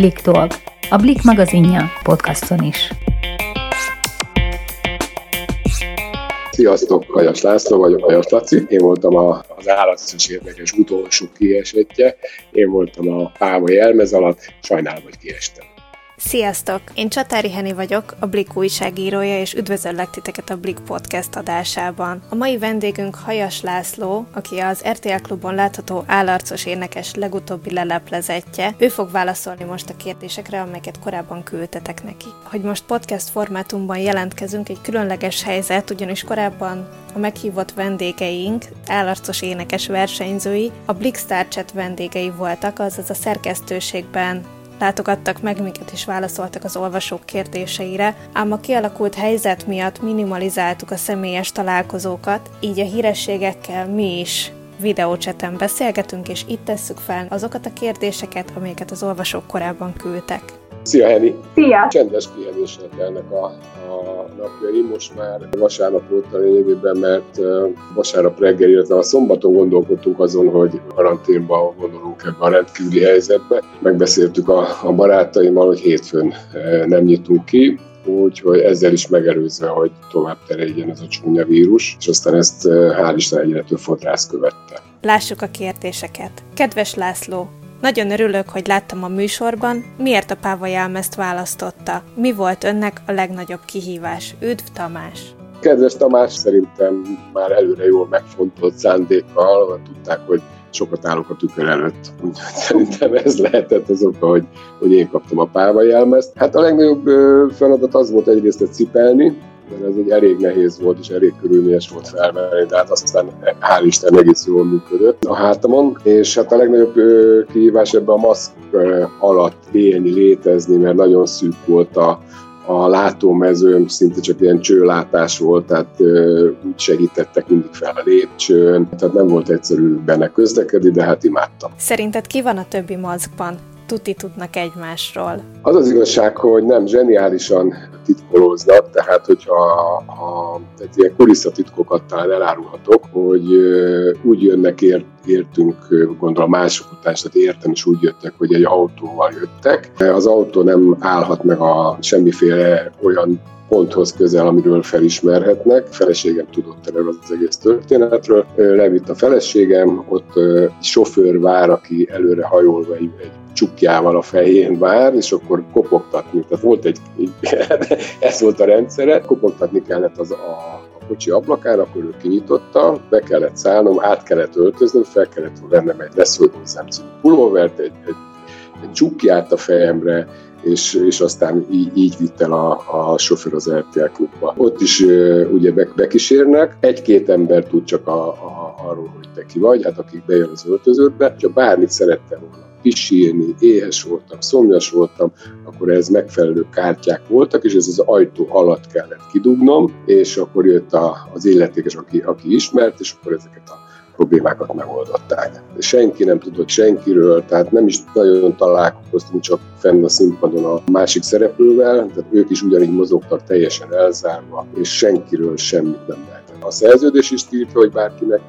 Blik Talk, a Blik magazinja podcaston is. Sziasztok, Hajas László vagyok, Hajas Laci. Én voltam a, az állatos érdekes utolsó kiesetje. Én voltam a Páva jelmez alatt, sajnálom, hogy kiestem. Sziasztok! Én Csatári Heni vagyok, a Blik újságírója, és üdvözöllek titeket a Blik podcast adásában. A mai vendégünk Hajas László, aki az RTL Klubon látható állarcos énekes legutóbbi leleplezetje. Ő fog válaszolni most a kérdésekre, amelyeket korábban küldtetek neki. Hogy most podcast formátumban jelentkezünk, egy különleges helyzet, ugyanis korábban a meghívott vendégeink, állarcos énekes versenyzői, a Blik Star Chat vendégei voltak, azaz a szerkesztőségben látogattak meg minket és válaszoltak az olvasók kérdéseire, ám a kialakult helyzet miatt minimalizáltuk a személyes találkozókat, így a hírességekkel mi is videócseten beszélgetünk, és itt tesszük fel azokat a kérdéseket, amelyeket az olvasók korábban küldtek. Szia, Heni! Szia! Csendes pihenésre telnek a, a napjai, most már vasárnap óta lényegében, mert vasárnap reggel, illetve a szombaton gondolkodtunk azon, hogy karanténba vonulunk ebbe a rendkívüli helyzetbe. Megbeszéltük a, a barátaimmal, hogy hétfőn nem nyitunk ki, úgyhogy ezzel is megerőzve, hogy tovább terjedjen ez a csúnya vírus, és aztán ezt hál' Isten egyre több fodrász követte. Lássuk a kérdéseket. Kedves László, nagyon örülök, hogy láttam a műsorban. Miért a Páva jelmezt választotta? Mi volt önnek a legnagyobb kihívás? Üdv Tamás! Kedves Tamás, szerintem már előre jól megfontolt szándékkal, tudták, hogy sokat állok a tükör előtt. Úgyhogy szerintem ez lehetett az oka, hogy, hogy én kaptam a páva jelmezt. Hát a legnagyobb feladat az volt egyrészt egy cipelni, mert ez egy elég nehéz volt, és elég körülményes volt felvenni, de hát aztán hál' Isten egész jól működött a hátamon, és hát a legnagyobb kihívás ebben a maszk alatt élni, létezni, mert nagyon szűk volt a, a látómezőm szinte csak ilyen csőlátás volt, tehát úgy segítettek mindig fel a lépcsőn, tehát nem volt egyszerű benne közlekedni, de hát imádtam. Szerinted ki van a többi maszkban? Tuti tudnak egymásról? Az az igazság, hogy nem zseniálisan titkolóznak, tehát hogyha ha, tehát ilyen kulisszatitkokat talán elárulhatok, hogy úgy jönnek ért, értünk, gondolom mások után, tehát értem is úgy jöttek, hogy egy autóval jöttek. Az autó nem állhat meg a semmiféle olyan ponthoz közel, amiről felismerhetnek. A feleségem tudott erről az egész történetről. Levitt a feleségem, ott sofőr vár, aki előre hajolva egy, egy csukjával a fején vár, és akkor kopogtatni. Tehát volt egy, ez volt a rendszere, kopogtatni kellett az a, kocsi ablakán, akkor ő kinyitotta, be kellett szállnom, át kellett öltöznöm, fel kellett vennem egy leszódó szemcímű pulóvert, egy, egy, egy csukját a fejemre, és, és aztán így, így vitt el a, a sofőr az RTL klubba. Ott is ugye be, bekísérnek, egy-két ember tud csak a, a, arról, hogy te ki vagy, hát akik bejön az öltöződbe, ha bármit szerettem volna pisírni, éhes voltam, szomjas voltam, akkor ez megfelelő kártyák voltak, és ez az ajtó alatt kellett kidugnom, és akkor jött a, az illetékes, aki, aki ismert, és akkor ezeket a problémákat megoldották. Senki nem tudott senkiről, tehát nem is nagyon találkoztunk csak fenn a színpadon a másik szereplővel, tehát ők is ugyanígy mozogtak teljesen elzárva, és senkiről semmit nem lehet a szerződés is tiltja, hogy bárkinek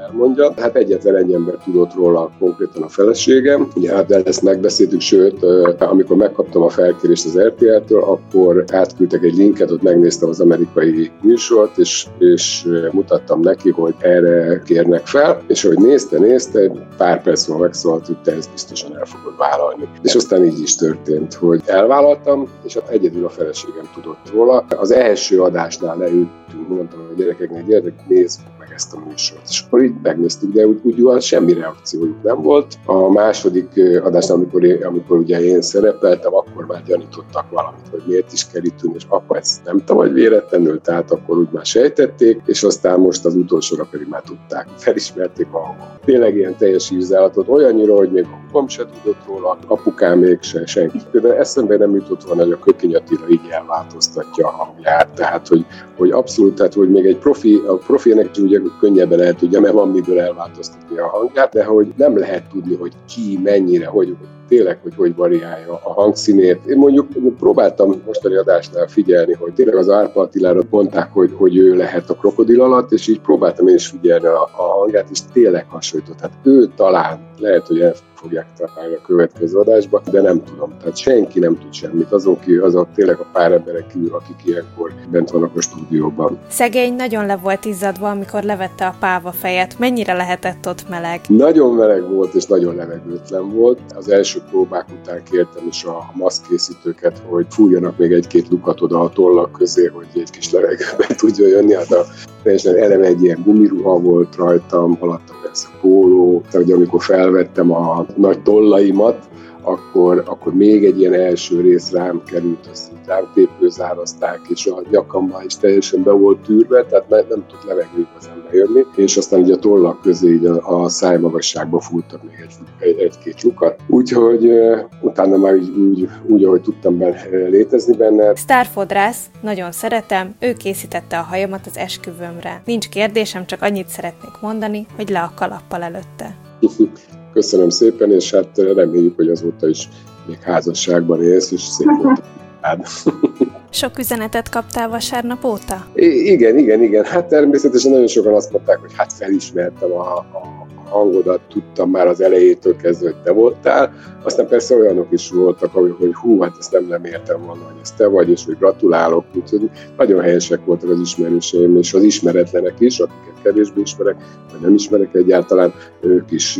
elmondja. Hát egyetlen egy ember tudott róla konkrétan a feleségem. Ugye hát ezt megbeszéltük, sőt, amikor megkaptam a felkérést az RTL-től, akkor átküldtek egy linket, ott megnéztem az amerikai műsort, és, és mutattam neki, hogy erre kérnek fel, és ahogy nézte, nézte, pár perc múlva megszólalt, hogy te ezt biztosan el fogod vállalni. És aztán így is történt, hogy elvállaltam, és hát egyedül a feleségem tudott róla. Az első adásnál leültünk, mondtam a gyerekek, meg gyerek, nézd meg ezt a műsort. És akkor így megnéztük, de úgy, úgy úgy semmi reakciójuk nem volt. A második adásnál, amikor, én, amikor ugye én szerepeltem, akkor már gyanítottak valamit, hogy miért is kell itt és apa ezt nem te vagy véletlenül, tehát akkor úgy már sejtették, és aztán most az utolsóra pedig már tudták, felismerték a hangom. Tényleg ilyen teljes írzálatot, olyannyira, hogy még a se tudott róla, apukám még se, senki. De eszembe nem jutott volna, hogy a Kökény Attila így elváltoztatja a hangját, tehát hogy, hogy abszolút, tehát hogy még egy profi, a profinek ugye könnyebben el tudja, mert van miből elváltoztatni a hangját, de hogy nem lehet tudni, hogy ki, mennyire, hogy tényleg, hogy hogy variálja a hangszínét. Én mondjuk próbáltam mostani adásnál figyelni, hogy tényleg az Árpa Attilára mondták, hogy, hogy ő lehet a krokodil alatt, és így próbáltam én is figyelni a, a hangját, és tényleg hasonlított. Hát ő talán, lehet, hogy el fogják találni a következő adásba, de nem tudom. Tehát senki nem tud semmit. Azok, az a tényleg a pár emberek kívül, akik ilyenkor bent vannak a stúdióban. Szegény nagyon le volt izzadva, amikor levette a páva fejet. Mennyire lehetett ott meleg? Nagyon meleg volt, és nagyon levegőtlen volt. Az első próbák után kértem is a maszkészítőket, hogy fújjanak még egy-két lukat oda a tollak közé, hogy egy kis levegőben tudjon jönni. Hát a teljesen eleve egy ilyen gumiruha volt rajtam, alatta persze póló, tehát amikor felvettem a nagy tollaimat, akkor, akkor még egy ilyen első rész rám került, azt így rám tépőzározták, és a nyakamban is teljesen be volt tűrve, tehát nem, nem tudott az ember jönni, és aztán ugye a tollak közé így a, a szájmagasságba fúrtak még egy, egy, egy-két lukat. Úgyhogy uh, utána már úgy, úgy, úgy, ahogy tudtam benne, létezni benne. Sztárfodrász, nagyon szeretem, ő készítette a hajamat az esküvőmre. Nincs kérdésem, csak annyit szeretnék mondani, hogy le a kalappal előtte. Köszönöm szépen, és hát reméljük, hogy azóta is még házasságban élsz, és szép volt Sok üzenetet kaptál vasárnap óta? I- igen, igen, igen. Hát természetesen nagyon sokan azt mondták, hogy hát felismertem a, a hangodat, tudtam már az elejétől kezdve, hogy te voltál. Aztán persze olyanok is voltak, hogy hú, hát ezt nem, értem volna, hogy ez te vagy, és hogy gratulálok. Úgyhogy nagyon helyesek voltak az ismerőseim, és az ismeretlenek is, akiket kevésbé ismerek, vagy nem ismerek egyáltalán, ők is,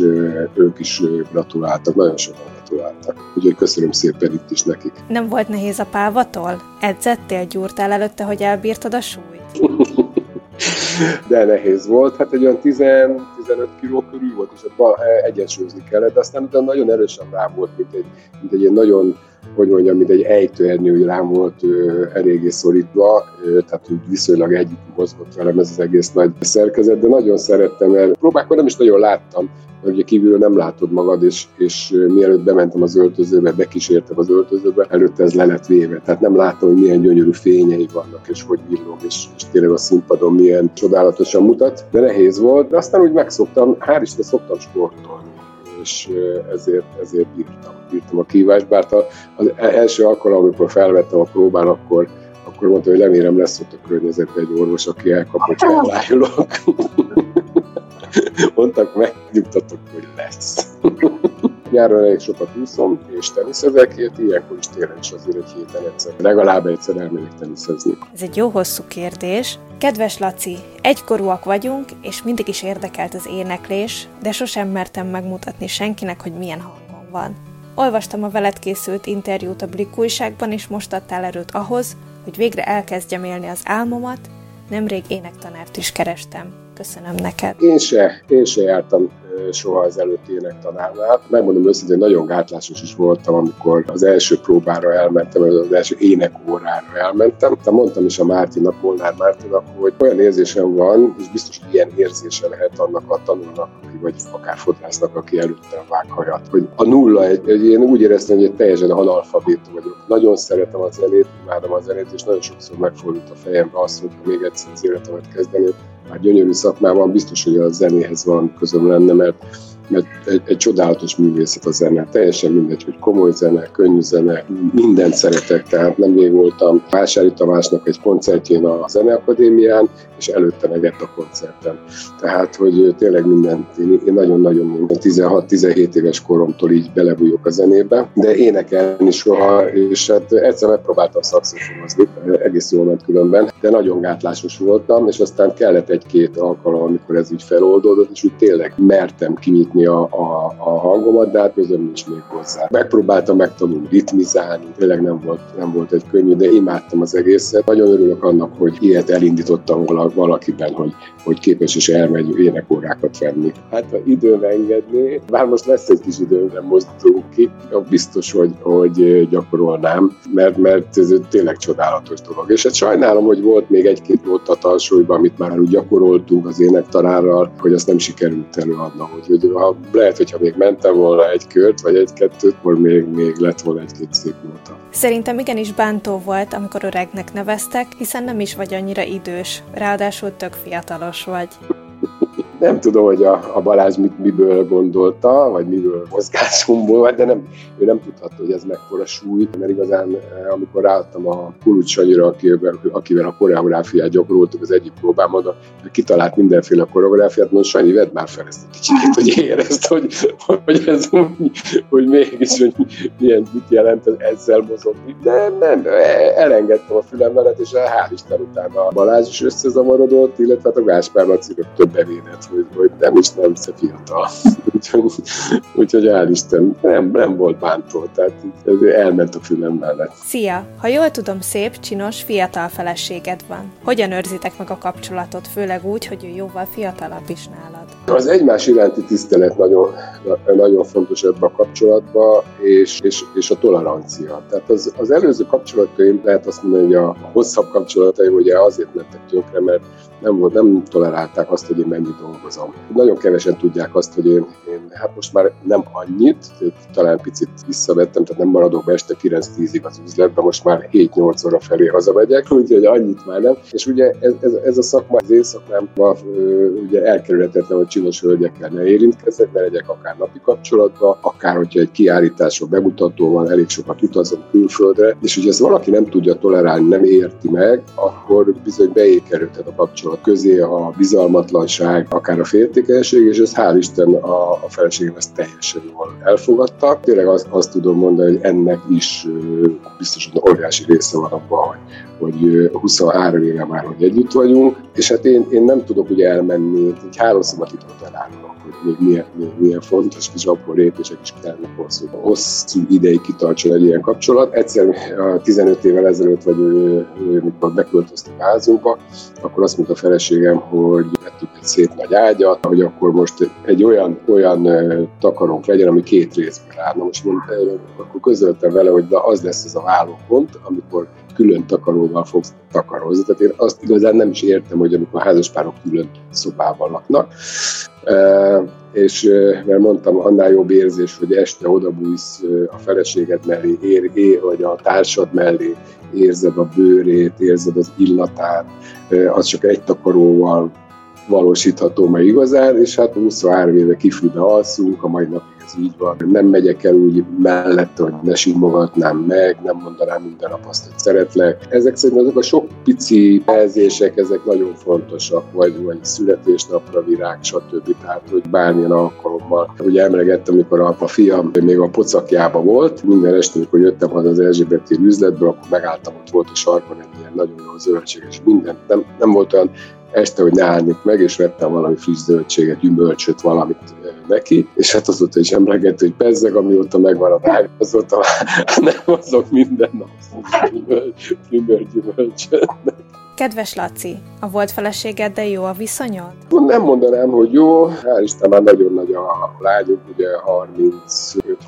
ők is gratuláltak, nagyon sokan gratuláltak. Úgyhogy köszönöm szépen itt is nekik. Nem volt nehéz a pávatól? Edzettél, gyúrtál előtte, hogy elbírtad a súlyt? de nehéz volt. Hát egy olyan 10-15 kiló körül volt, és ott egyensúlyozni kellett, de aztán utána nagyon erősen rá volt, mint egy, mint egy nagyon hogy mondjam, mint egy ejtőernyő rám volt ö, eléggé szorítva, ö, tehát úgy viszonylag együtt mozgott velem ez az egész nagy szerkezet, de nagyon szerettem, mert próbákkal nem is nagyon láttam, mert ugye kívülről nem látod magad, és, és mielőtt bementem az öltözőbe, bekísértem az öltözőbe, előtte ez le lett véve. Tehát nem láttam, hogy milyen gyönyörű fényei vannak, és hogy villog, és, és tényleg a színpadon milyen csodálatosan mutat. De nehéz volt, de aztán úgy megszoktam, hál' Isten szoktam sportolni és ezért, ezért bírtam, bírtam a kívást, bár az első alkalom, amikor felvettem a próbán, akkor, akkor mondta, hogy remélem lesz ott a környezetben egy orvos, aki elkap, hogy elájulok. Mondtak, megnyugtatok, hogy lesz. Nyáron elég sokat úszom, és teniszezek, ilyenkor is télen is azért egy héten egyszer. Legalább egyszer elmegyek teniszezni. Ez egy jó hosszú kérdés. Kedves Laci, egykorúak vagyunk, és mindig is érdekelt az éneklés, de sosem mertem megmutatni senkinek, hogy milyen hangom van. Olvastam a veled készült interjút a Blik újságban, és most adtál erőt ahhoz, hogy végre elkezdjem élni az álmomat, nemrég énektanárt is kerestem. Köszönöm neked. Én se, én se jártam soha az előtt énektanárnál. Megmondom őszintén, nagyon gátlásos is voltam, amikor az első próbára elmentem, az első énekórára elmentem. Tehát mondtam is a Mártinak, Molnár Mártinak, hogy olyan érzésem van, és biztos, ilyen érzése lehet annak a tanulnak, vagy akár fodrásznak, aki előtte vág hajat. Hogy a nulla, egy, egy, én úgy éreztem, hogy egy teljesen analfabéta vagyok. Nagyon szeretem a zenét, imádom a zenét, és nagyon sokszor megfordult a fejembe azt, hogy még egyszer az életemet kezdeném, már gyönyörű szakmában biztos, hogy a zenéhez van közöm lenne, mert mert egy, egy csodálatos művészet a zene. Teljesen mindegy, hogy komoly zene, könnyű zene, mindent szeretek. Tehát nemrég voltam Vásári Tamásnak egy koncertjén a Zeneakadémián, és előtte megett a koncerten. Tehát, hogy tényleg mindent, én nagyon-nagyon 16-17 éves koromtól így belebújok a zenébe, de énekelni soha, és hát egyszer megpróbáltam szakszofonozni, egész jól ment különben, de nagyon gátlásos voltam, és aztán kellett egy-két alkalom, amikor ez így feloldódott, és úgy tényleg mertem kinyitni kinyitni a, a, a hangomat, de hát közben nincs még hozzá. Megpróbáltam megtanulni ritmizálni, tényleg nem volt, nem volt egy könnyű, de imádtam az egészet. Nagyon örülök annak, hogy ilyet elindítottam valakiben, hogy, hogy képes is elmegy énekórákat venni. Hát ha időm engedné, bár most lesz egy kis időm, nem mozdulunk ki, biztos, hogy, hogy gyakorolnám, mert, mert ez tényleg csodálatos dolog. És hát sajnálom, hogy volt még egy-két nót a talsúlyban, amit már úgy gyakoroltunk az énektanárral, hogy azt nem sikerült előadnom. Úgyhogy ha, lehet, hogyha még mentem volna egy kört, vagy egy-kettőt, akkor még, még lett volna egy-két szép nóta. Szerintem igenis bántó volt, amikor öregnek neveztek, hiszen nem is vagy annyira idős, ráadásul tök fiatalos vagy. Nem tudom, hogy a, a Balázs mit, miből gondolta, vagy miből mozgásomból, de nem, ő nem tudhatta, hogy ez mekkora súly, mert igazán eh, amikor ráadtam a Kulucs Sanyira, akivel, akivel a koreográfiát gyakoroltuk az egyik próbámon, kitalált mindenféle koreográfiát, mondja, Sanyi, vedd már fel ezt a kicsit, hogy érezd, hogy, hogy ez úgy, hogy mégis, hogy milyen, mit jelent ezzel mozogni. De nem, elengedtem a fülemmelet, mellett, és hál' Isten utána a Balázs is összezavarodott, illetve hát a Gáspár Laci több bevédett, hogy, hogy nem is nem se fiatal. úgyhogy, úgyhogy hál' Isten, nem, nem volt bántó, tehát elment a fülem mellett. Szia! Ha jól tudom, szép, csinos, fiatal feleséged van. Hogyan őrzitek meg a kapcsolatot, főleg úgy, hogy ő jóval fiatalabb is nálad? Az egymás iránti tisztelet nagyon, nagyon fontos ebben a kapcsolatban, és, és, és a tolerancia. Tehát az, az előző kapcsolataim, lehet azt mondani, hogy a hosszabb kapcsolataim ugye azért mentek tönkre, mert nem, volt, nem tolerálták azt, hogy én mennyit dolgozom. Nagyon kevesen tudják azt, hogy én, én hát most már nem annyit, talán picit visszavettem, tehát nem maradok be este 9-10-ig az üzletben, most már 7-8 óra felé hazamegyek, úgyhogy annyit már nem. És ugye ez, ez, ez a szakma, az én szakmámban ugye elkerülhetetlen, hogy csinos hölgyekkel ne érintkezzek, ne legyek akár napi kapcsolatban, akár hogyha egy kiállításról bemutató van, elég sokat utazom külföldre, és hogy ezt valaki nem tudja tolerálni, nem érti meg, akkor bizony beékerülhet a kapcsolat közé a bizalmatlanság, akár a féltékenység, és ez hál' Isten a, a feleségem ezt teljesen jól elfogadta. Tényleg azt, azt tudom mondani, hogy ennek is biztos, hogy óriási része van abban, hogy, hogy 23 éve már, hogy együtt vagyunk, és hát én, én nem tudok ugye elmenni, egy hálószobat titkot elárulok hogy milyen, milyen, fontos kis apró lépések is kellene hosszú, hosszú ideig kitartson egy ilyen kapcsolat. Egyszer 15 évvel ezelőtt, vagy mikor beköltöztük a házunkba, akkor azt mondta a feleségem, hogy vettük egy szép nagy ágyat, hogy akkor most egy olyan, olyan takarónk legyen, ami két részből áll. Na most mondta, akkor közöltem vele, hogy az lesz az a vállópont, amikor külön takaróval fogsz takarozni. Tehát én azt igazán nem is értem, hogy amikor házaspárok külön szobában laknak, és mert mondtam, annál jobb érzés, hogy este odabújsz a feleséged mellé, ér, ér, vagy a társad mellé, érzed a bőrét, érzed az illatát, az csak egy takaróval valósítható meg igazán, és hát 23 éve kifűbe alszunk, a mai napig ez így van. Nem megyek el úgy mellette, hogy ne simogatnám meg, nem mondanám minden nap azt, hogy szeretlek. Ezek szerint azok a sok pici jelzések, ezek nagyon fontosak, vagy, vagy születésnapra virág, stb. Tehát, hogy bármilyen alkalommal. Ugye emlegettem, amikor a, a fiam még a pocakjába volt, minden este, amikor jöttem haza az Erzsébeti üzletből, akkor megálltam, ott volt a sarkon egy ilyen nagyon jó zöldség, és minden, nem, nem volt olyan este, hogy ne állnék meg, és vettem valami friss zöldséget, gyümölcsöt, valamit neki, és hát azóta is emlegett, hogy pezzeg, amióta megvan a táj, azóta nem azok minden nap gyümölcs. Kedves Laci, a volt feleségeddel jó a viszonyod? Nem mondanám, hogy jó, hál' Isten már nagyon nagy a lányok, ugye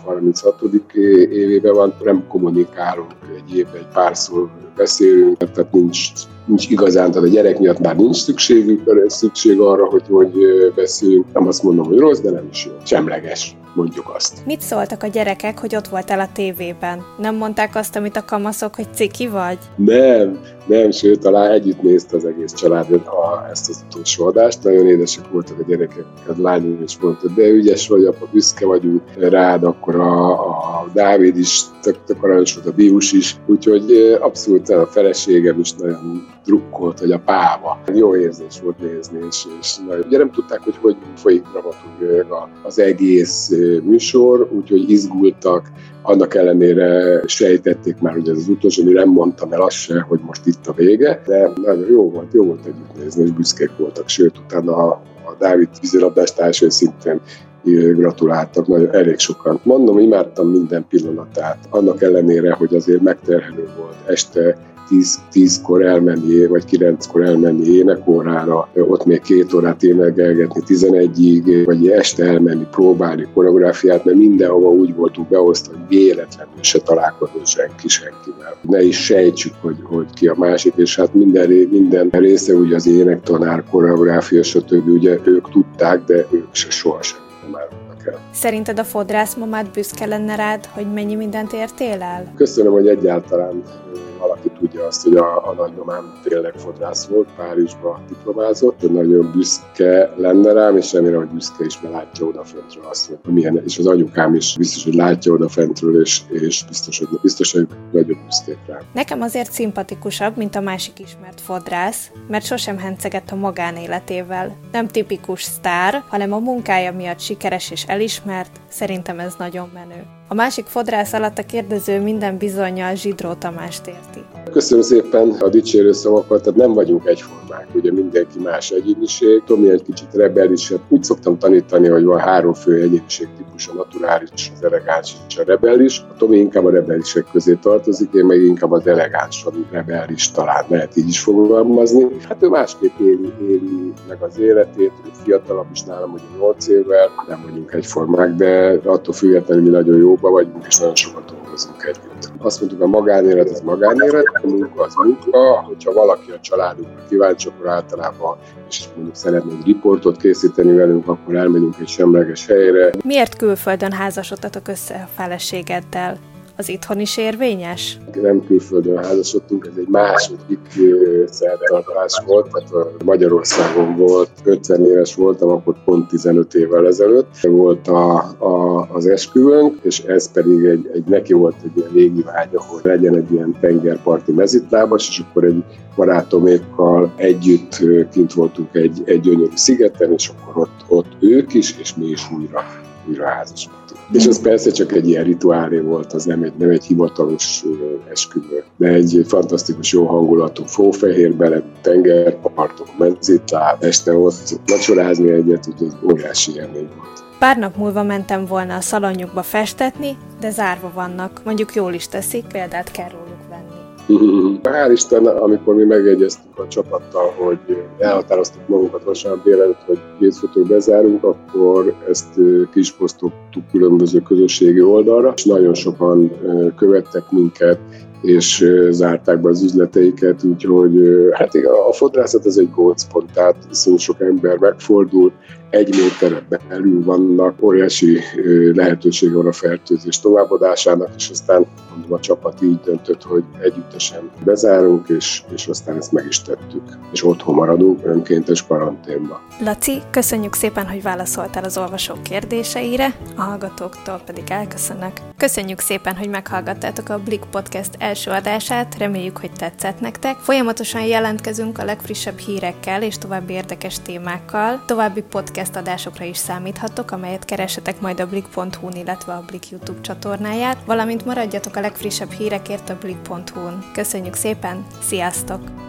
35-36. évében van, nem kommunikálunk egy évben egy párszor beszélünk, tehát nincs, nincs igazán, tehát a gyerek miatt már nincs szükségük, szükség arra, hogy, hogy beszéljünk. Nem azt mondom, hogy rossz, de nem is jó. Semleges mondjuk azt. Mit szóltak a gyerekek, hogy ott voltál a tévében? Nem mondták azt, amit a kamaszok, hogy ciki vagy? Nem, nem, sőt, talán együtt nézte az egész család a, ezt az utolsó adást. Nagyon édesek voltak a gyerekek, a lányom is mondta, de ügyes vagy, apa, büszke vagyunk rád, akkor a, a Dávid is tök, tök aranyos volt, a Bius is, úgyhogy abszolút a feleségem is nagyon drukkolt, hogy a páva. Jó érzés volt nézni, és, és ugye nem tudták, hogy hogy folyik dramaturg az egész műsor, úgyhogy izgultak, annak ellenére sejtették már, hogy ez az utolsó, mi nem mondtam el azt se, hogy most itt a vége, de nagyon jó volt, jó volt együtt nézni, és büszkék voltak, sőt, utána a, a Dávid vízilabdás társai szintén gratuláltak, nagyon elég sokan. Mondom, imádtam minden pillanatát, annak ellenére, hogy azért megterhelő volt este 10, 10-kor elmenni, vagy 9-kor elmenni énekórára, ott még két órát énekelgetni 11-ig, vagy este elmenni próbálni koreográfiát, mert mindenhova úgy voltunk beosztva, hogy véletlenül se találkozunk senki senkivel. Ne is sejtsük, hogy, hogy ki a másik, és hát minden, minden része ugye az énektanár, koreográfia, stb. ugye ők tudták, de ők se sohasem már. Szerinted a fodrász büszke lenne rád, hogy mennyi mindent értél el? Köszönöm, hogy egyáltalán valaki azt, hogy a, a nagymamám tényleg fodrász volt, Párizsba diplomázott, nagyon büszke lenne rám, és remélem, hogy büszke is, mert látja odafentről azt, hogy milyen, és az anyukám is biztos, hogy látja odafentről, és, és biztos, hogy, biztos, hogy nagyon büszkék rám. Nekem azért szimpatikusabb, mint a másik ismert fodrász, mert sosem hencegett a magánéletével. Nem tipikus sztár, hanem a munkája miatt sikeres és elismert, szerintem ez nagyon menő. A másik fodrász alatt a kérdező minden bizonyal Zsidró Tamást érti. Köszönöm szépen a dicsérő szavakat, tehát nem vagyunk egyformák, ugye mindenki más egyéniség. Tomi egy kicsit rebelisebb. Úgy szoktam tanítani, hogy van három fő egyéniség típus, a naturális, az elegáns és a rebelis. A Tomi inkább a rebelisek közé tartozik, én meg inkább az elegáns, a rebelis talán lehet így is fogalmazni. Hát ő másképp éli, éli meg az életét, ő fiatalabb is nálam, ugye 8 évvel, nem vagyunk egyformák, de attól függetlenül mi nagyon jóba vagyunk, és nagyon sokat dolgozunk együtt. Azt mondtuk, a magánélet az magánélet, a munka az munka, hogyha valaki a családunkra kíváncsi, akkor általában és mondjuk szeretne egy riportot készíteni velünk, akkor elmegyünk egy semleges helyre. Miért külföldön házasodtatok össze a feleségeddel? Az itthon is érvényes? Nem külföldön házasodtunk, ez egy második szertartás volt, tehát Magyarországon volt, 50 éves voltam, akkor pont 15 évvel ezelőtt volt a, a, az esküvőnk, és ez pedig egy, egy neki volt egy ilyen régi vágya, hogy legyen egy ilyen tengerparti mezitlábas, és akkor egy barátomékkal együtt kint voltunk egy, egy gyönyörű szigeten, és akkor ott, ott ők is, és mi is újra, újra házasodtunk. És az persze csak egy ilyen rituálé volt, az nem egy, nem egy hivatalos esküvő, de egy fantasztikus jó hangulatú fófehér bele, tengerpartok, menzitláb, este ott vacsorázni egyet, úgyhogy óriási élmény volt. Pár nap múlva mentem volna a szalonjukba festetni, de zárva vannak. Mondjuk jól is teszik, példát kell róluk Hál' Isten, amikor mi megegyeztük a csapattal, hogy elhatároztuk magunkat vasárnap délelőtt, hogy hétfőtől bezárunk, akkor ezt kisposztoltuk különböző közösségi oldalra, és nagyon sokan követtek minket, és zárták be az üzleteiket, úgyhogy hát igen, a fodrászat az egy gócpont, tehát viszont sok ember megfordul, egy méterre belül vannak, óriási lehetősége van a fertőzés továbbadásának, és aztán mondom, a csapat így döntött, hogy együttesen bezárunk, és, és aztán ezt meg is tettük, és otthon maradunk önkéntes karanténba. Laci, köszönjük szépen, hogy válaszoltál az olvasók kérdéseire, a hallgatóktól pedig elköszönök. Köszönjük szépen, hogy meghallgattátok a Blik Podcast első adását, reméljük, hogy tetszett nektek. Folyamatosan jelentkezünk a legfrissebb hírekkel és további érdekes témákkal. További podcast adásokra is számíthatok, amelyet keresetek majd a blik.hu-n, illetve a Blik YouTube csatornáját, valamint maradjatok a legfrissebb hírekért a blik.hu-n. Köszönjük szépen, sziasztok!